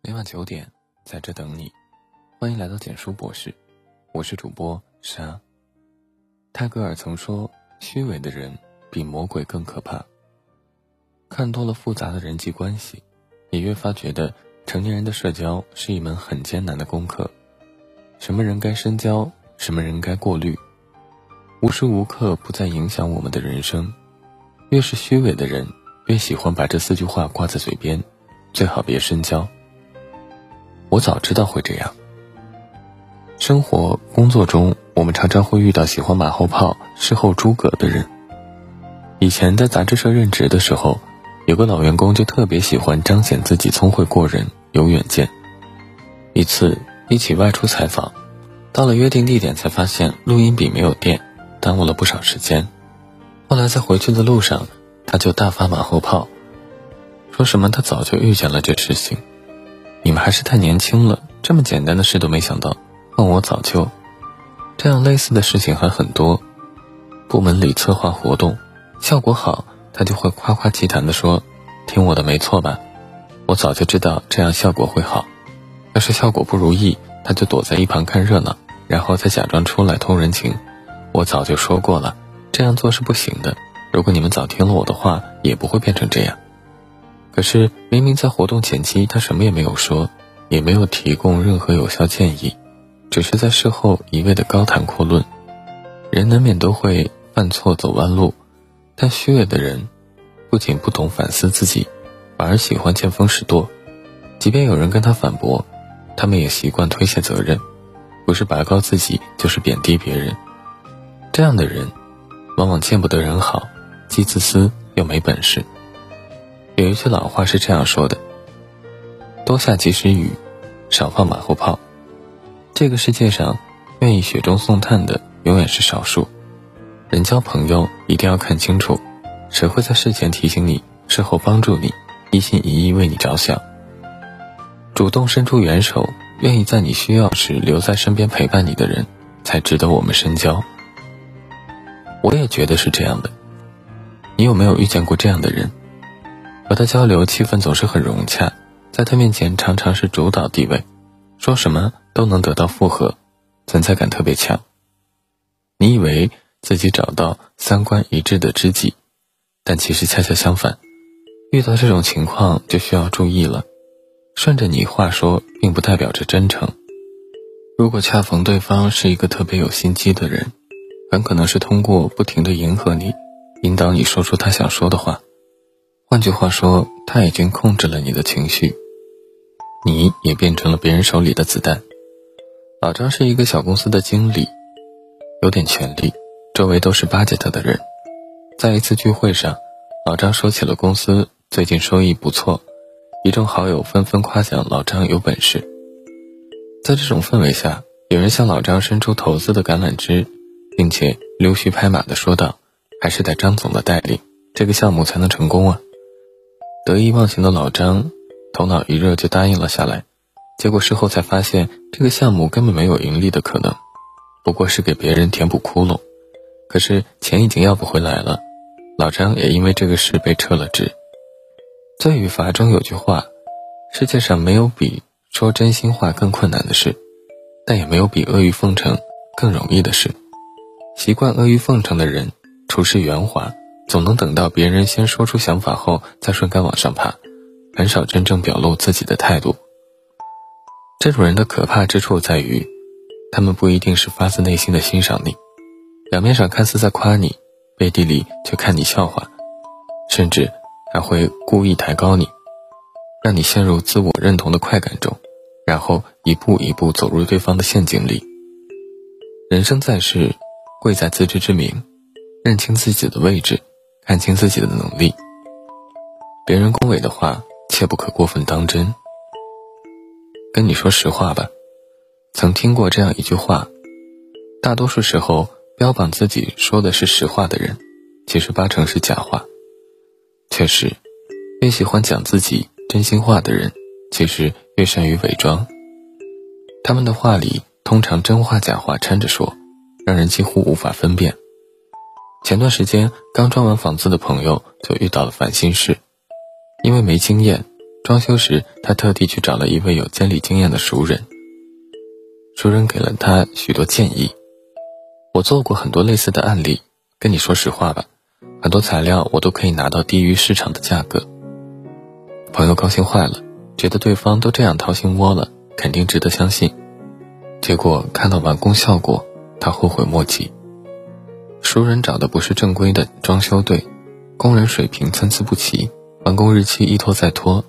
每晚九点，在这等你。欢迎来到简书博士，我是主播沙。泰戈尔曾说：“虚伪的人比魔鬼更可怕。”看多了复杂的人际关系，也越发觉得成年人的社交是一门很艰难的功课。什么人该深交，什么人该过滤，无时无刻不在影响我们的人生。越是虚伪的人，越喜欢把这四句话挂在嘴边：最好别深交。我早知道会这样。生活、工作中，我们常常会遇到喜欢马后炮、事后诸葛的人。以前在杂志社任职的时候，有个老员工就特别喜欢彰显自己聪慧过人、有远见。一次一起外出采访，到了约定地点才发现录音笔没有电，耽误了不少时间。后来在回去的路上，他就大发马后炮，说什么他早就预见了这事情。你们还是太年轻了，这么简单的事都没想到，问我早就。这样类似的事情还很多。部门里策划活动，效果好，他就会夸夸其谈的说：“听我的没错吧？我早就知道这样效果会好。”要是效果不如意，他就躲在一旁看热闹，然后再假装出来通人情。我早就说过了，这样做是不行的。如果你们早听了我的话，也不会变成这样。可是明明在活动前期，他什么也没有说，也没有提供任何有效建议，只是在事后一味的高谈阔论。人难免都会犯错走弯路，但虚伪的人不仅不懂反思自己，反而喜欢见风使舵。即便有人跟他反驳，他们也习惯推卸责任，不是拔高自己，就是贬低别人。这样的人，往往见不得人好，既自私又没本事。有一句老话是这样说的：“多下及时雨，少放马后炮。”这个世界上，愿意雪中送炭的永远是少数。人交朋友一定要看清楚，谁会在事前提醒你，事后帮助你，一心一意为你着想，主动伸出援手，愿意在你需要时留在身边陪伴你的人，才值得我们深交。我也觉得是这样的。你有没有遇见过这样的人？和他交流，气氛总是很融洽，在他面前常常是主导地位，说什么都能得到附和，存在感特别强。你以为自己找到三观一致的知己，但其实恰恰相反。遇到这种情况就需要注意了，顺着你话说，并不代表着真诚。如果恰逢对方是一个特别有心机的人，很可能是通过不停的迎合你，引导你说出他想说的话。换句话说，他已经控制了你的情绪，你也变成了别人手里的子弹。老张是一个小公司的经理，有点权力，周围都是巴结他的人。在一次聚会上，老张说起了公司最近收益不错，一众好友纷纷夸奖老张有本事。在这种氛围下，有人向老张伸出投资的橄榄枝，并且溜须拍马地说道：“还是得张总的带领，这个项目才能成功啊！”得意忘形的老张，头脑一热就答应了下来。结果事后才发现，这个项目根本没有盈利的可能，不过是给别人填补窟窿。可是钱已经要不回来了，老张也因为这个事被撤了职。罪与罚中有句话：世界上没有比说真心话更困难的事，但也没有比阿谀奉承更容易的事。习惯阿谀奉承的人，处事圆滑。总能等到别人先说出想法后，再顺杆往上爬，很少真正表露自己的态度。这种人的可怕之处在于，他们不一定是发自内心的欣赏你，表面上看似在夸你，背地里却看你笑话，甚至还会故意抬高你，让你陷入自我认同的快感中，然后一步一步走入对方的陷阱里。人生在世，贵在自知之明，认清自己的位置。看清自己的能力，别人恭维的话，切不可过分当真。跟你说实话吧，曾听过这样一句话：大多数时候，标榜自己说的是实话的人，其实八成是假话。确实，越喜欢讲自己真心话的人，其实越善于伪装。他们的话里通常真话假话掺着说，让人几乎无法分辨。前段时间刚装完房子的朋友就遇到了烦心事，因为没经验，装修时，他特地去找了一位有监理经验的熟人。熟人给了他许多建议。我做过很多类似的案例，跟你说实话吧，很多材料我都可以拿到低于市场的价格。朋友高兴坏了，觉得对方都这样掏心窝了，肯定值得相信。结果看到完工效果，他后悔莫及。熟人找的不是正规的装修队，工人水平参差不齐，完工日期一拖再拖。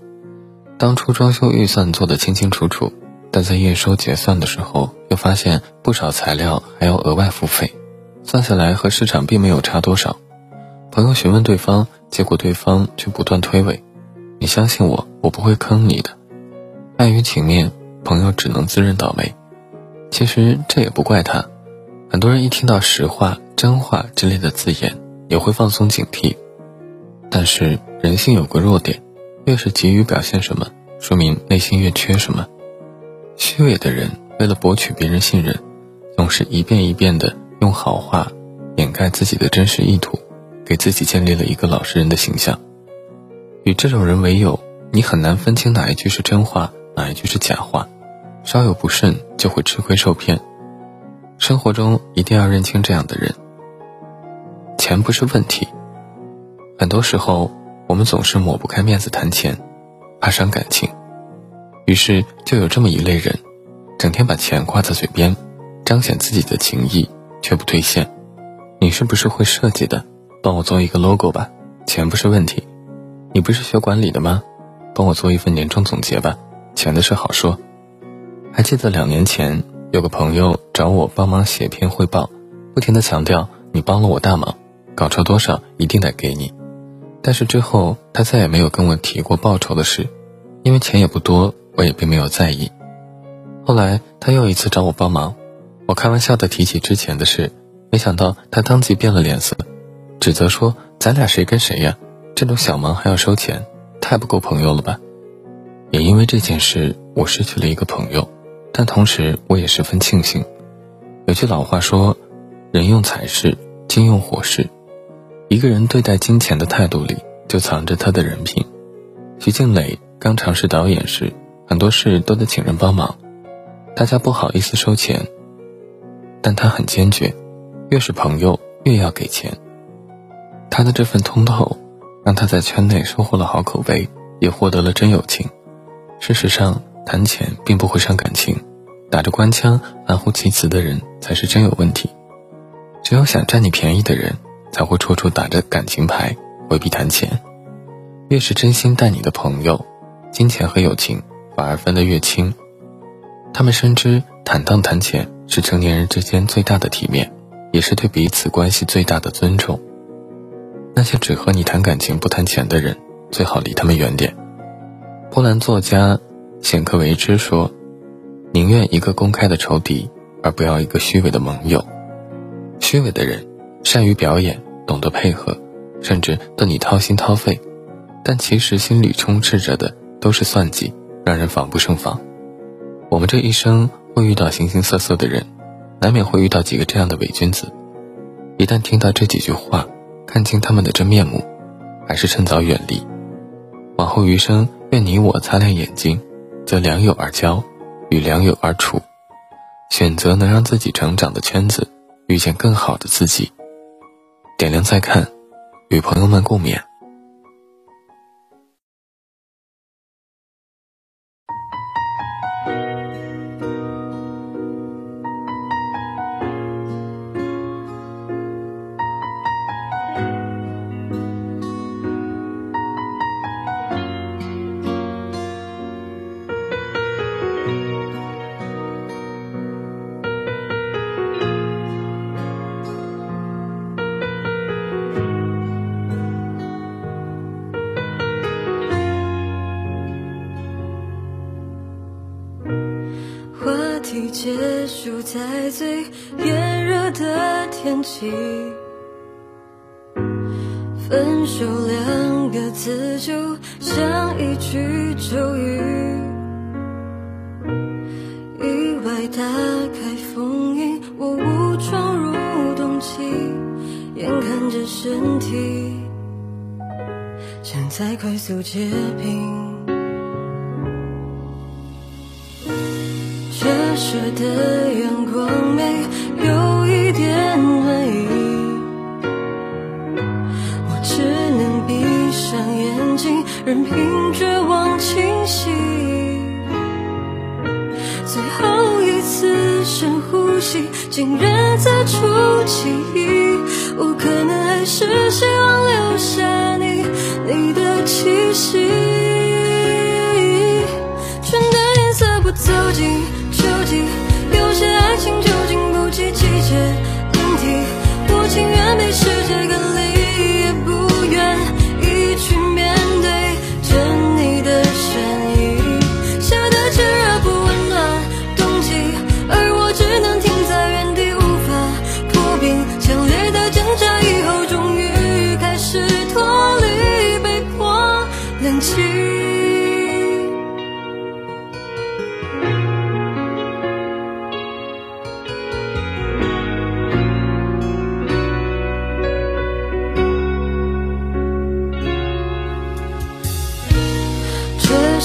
当初装修预算做得清清楚楚。但在验收结算的时候，又发现不少材料还要额外付费，算下来和市场并没有差多少。朋友询问对方，结果对方却不断推诿：“你相信我，我不会坑你的。”碍于情面，朋友只能自认倒霉。其实这也不怪他，很多人一听到实话、真话之类的字眼，也会放松警惕。但是人性有个弱点，越是急于表现什么，说明内心越缺什么。虚伪的人为了博取别人信任，总是一遍一遍的用好话掩盖自己的真实意图，给自己建立了一个老实人的形象。与这种人为友，你很难分清哪一句是真话，哪一句是假话，稍有不慎就会吃亏受骗。生活中一定要认清这样的人。钱不是问题，很多时候我们总是抹不开面子谈钱，怕伤感情。于是就有这么一类人，整天把钱挂在嘴边，彰显自己的情谊，却不兑现。你是不是会设计的？帮我做一个 logo 吧，钱不是问题。你不是学管理的吗？帮我做一份年终总结吧，钱的事好说。还记得两年前有个朋友找我帮忙写篇汇报，不停的强调你帮了我大忙，稿酬多少一定得给你。但是之后他再也没有跟我提过报酬的事，因为钱也不多。我也并没有在意。后来他又一次找我帮忙，我开玩笑的提起之前的事，没想到他当即变了脸色，指责说：“咱俩谁跟谁呀？这种小忙还要收钱，太不够朋友了吧？”也因为这件事，我失去了一个朋友，但同时我也十分庆幸。有句老话说：“人用财势，金用火势。”一个人对待金钱的态度里，就藏着他的人品。徐静蕾刚尝试导演时。很多事都得请人帮忙，大家不好意思收钱，但他很坚决，越是朋友越要给钱。他的这份通透，让他在圈内收获了好口碑，也获得了真友情。事实上，谈钱并不会伤感情，打着官腔、含糊其辞的人才是真有问题。只有想占你便宜的人，才会处处打着感情牌，回避谈钱。越是真心待你的朋友，金钱和友情。反而分得越清，他们深知坦荡谈钱是成年人之间最大的体面，也是对彼此关系最大的尊重。那些只和你谈感情不谈钱的人，最好离他们远点。波兰作家显克维之说：“宁愿一个公开的仇敌，而不要一个虚伪的盟友。虚伪的人善于表演，懂得配合，甚至对你掏心掏肺，但其实心里充斥着的都是算计。”让人防不胜防。我们这一生会遇到形形色色的人，难免会遇到几个这样的伪君子。一旦听到这几句话，看清他们的真面目，还是趁早远离。往后余生，愿你我擦亮眼睛，择良友而交，与良友而处，选择能让自己成长的圈子，遇见更好的自己。点亮再看，与朋友们共勉。结束在最炎热的天气，分手两个字就像一句咒语。意外打开封印，我误闯入冬季，眼看着身体正在快速结冰。射的阳光没有一点暖意，我只能闭上眼睛，任凭绝望侵袭。最后一次深呼吸，竟然在出记忆。我可能还是希望留下你，你的气息。春的颜色不走进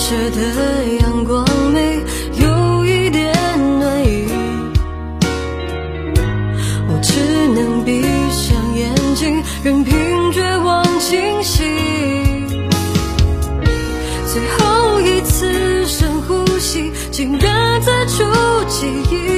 折射的阳光没有一点暖意，我只能闭上眼睛，任凭绝望侵袭。最后一次深呼吸，竟然在出记忆